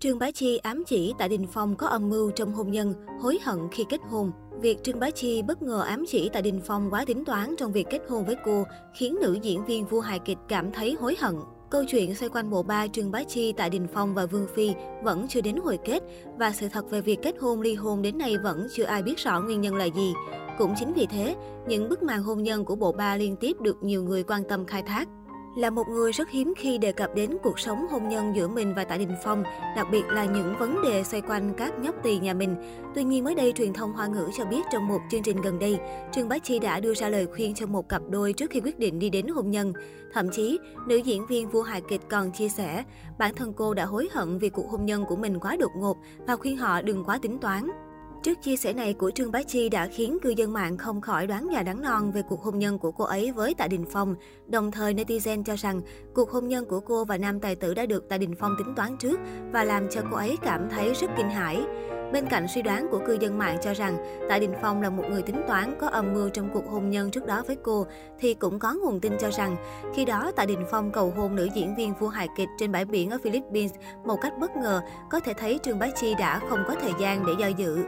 Trương Bá Chi ám chỉ Tạ Đình Phong có âm mưu trong hôn nhân, hối hận khi kết hôn. Việc Trương Bá Chi bất ngờ ám chỉ Tạ Đình Phong quá tính toán trong việc kết hôn với cô khiến nữ diễn viên vua hài kịch cảm thấy hối hận. Câu chuyện xoay quanh bộ ba Trương Bá Chi, Tạ Đình Phong và Vương Phi vẫn chưa đến hồi kết và sự thật về việc kết hôn ly hôn đến nay vẫn chưa ai biết rõ nguyên nhân là gì. Cũng chính vì thế, những bức màn hôn nhân của bộ ba liên tiếp được nhiều người quan tâm khai thác. Là một người rất hiếm khi đề cập đến cuộc sống hôn nhân giữa mình và Tạ Đình Phong, đặc biệt là những vấn đề xoay quanh các nhóc tỳ nhà mình. Tuy nhiên mới đây, truyền thông Hoa ngữ cho biết trong một chương trình gần đây, Trương Bá Chi đã đưa ra lời khuyên cho một cặp đôi trước khi quyết định đi đến hôn nhân. Thậm chí, nữ diễn viên vua hài kịch còn chia sẻ, bản thân cô đã hối hận vì cuộc hôn nhân của mình quá đột ngột và khuyên họ đừng quá tính toán. Trước chia sẻ này của Trương Bá Chi đã khiến cư dân mạng không khỏi đoán nhà đoán non về cuộc hôn nhân của cô ấy với Tạ Đình Phong. Đồng thời, netizen cho rằng cuộc hôn nhân của cô và nam tài tử đã được Tạ Đình Phong tính toán trước và làm cho cô ấy cảm thấy rất kinh hãi. Bên cạnh suy đoán của cư dân mạng cho rằng Tạ Đình Phong là một người tính toán có âm mưu trong cuộc hôn nhân trước đó với cô, thì cũng có nguồn tin cho rằng khi đó Tạ Đình Phong cầu hôn nữ diễn viên vua hài kịch trên bãi biển ở Philippines một cách bất ngờ, có thể thấy Trương Bá Chi đã không có thời gian để do dự.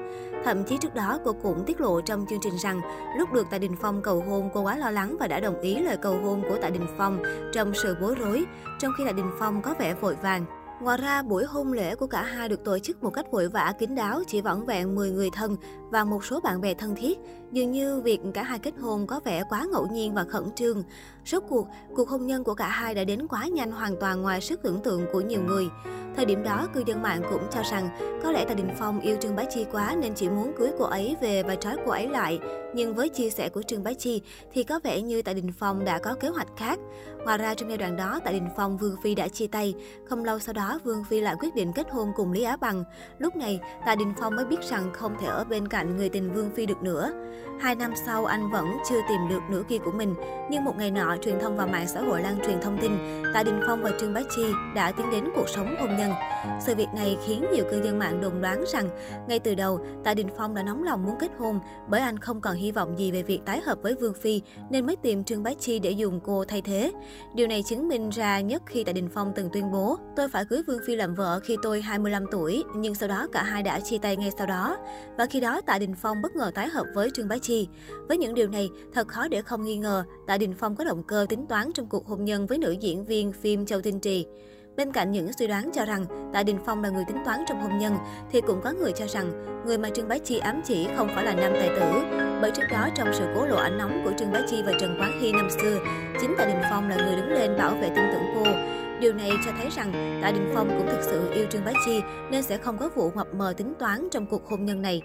Thậm chí trước đó cô cũng tiết lộ trong chương trình rằng lúc được Tạ Đình Phong cầu hôn cô quá lo lắng và đã đồng ý lời cầu hôn của Tạ Đình Phong trong sự bối rối, trong khi Tạ Đình Phong có vẻ vội vàng. Ngoài ra, buổi hôn lễ của cả hai được tổ chức một cách vội vã kín đáo, chỉ vỏn vẹn 10 người thân và một số bạn bè thân thiết. Dường như việc cả hai kết hôn có vẻ quá ngẫu nhiên và khẩn trương. Rốt cuộc, cuộc hôn nhân của cả hai đã đến quá nhanh hoàn toàn ngoài sức tưởng tượng của nhiều người. Thời điểm đó, cư dân mạng cũng cho rằng có lẽ Tạ Đình Phong yêu Trương Bá Chi quá nên chỉ muốn cưới cô ấy về và trói cô ấy lại. Nhưng với chia sẻ của Trương Bá Chi thì có vẻ như Tạ Đình Phong đã có kế hoạch khác. Ngoài ra trong giai đoạn đó, Tạ Đình Phong Vương Phi đã chia tay. Không lâu sau đó, Vương Phi lại quyết định kết hôn cùng Lý Á Bằng. Lúc này, Tạ Đình Phong mới biết rằng không thể ở bên cạnh người tình Vương Phi được nữa. Hai năm sau, anh vẫn chưa tìm được nửa kia của mình. Nhưng một ngày nọ, truyền thông và mạng xã hội lan truyền thông tin, Tạ Đình Phong và Trương Bá Chi đã tiến đến cuộc sống hôn nhân. Sự việc này khiến nhiều cư dân mạng đồn đoán rằng, ngay từ đầu, Tạ Đình Phong đã nóng lòng muốn kết hôn bởi anh không còn hy vọng gì về việc tái hợp với Vương Phi nên mới tìm Trương Bá Chi để dùng cô thay thế. Điều này chứng minh ra nhất khi Tạ Đình Phong từng tuyên bố, tôi phải cưới Vương Phi làm vợ khi tôi 25 tuổi, nhưng sau đó cả hai đã chia tay ngay sau đó. Và khi đó Tạ Đình Phong bất ngờ tái hợp với Trương Bá Chi. Với những điều này, thật khó để không nghi ngờ Tạ Đình Phong có động cơ tính toán trong cuộc hôn nhân với nữ diễn viên phim Châu Tinh Trì. Bên cạnh những suy đoán cho rằng Tạ Đình Phong là người tính toán trong hôn nhân, thì cũng có người cho rằng người mà Trương Bá Chi ám chỉ không phải là nam tài tử. Bởi trước đó trong sự cố lộ ảnh nóng của Trương Bá Chi và Trần Quán Hy năm xưa, chính Tạ Đình Phong là người đứng lên bảo vệ tin tưởng cô. Điều này cho thấy rằng Tạ Đình Phong cũng thực sự yêu Trương Bá Chi nên sẽ không có vụ mập mờ tính toán trong cuộc hôn nhân này.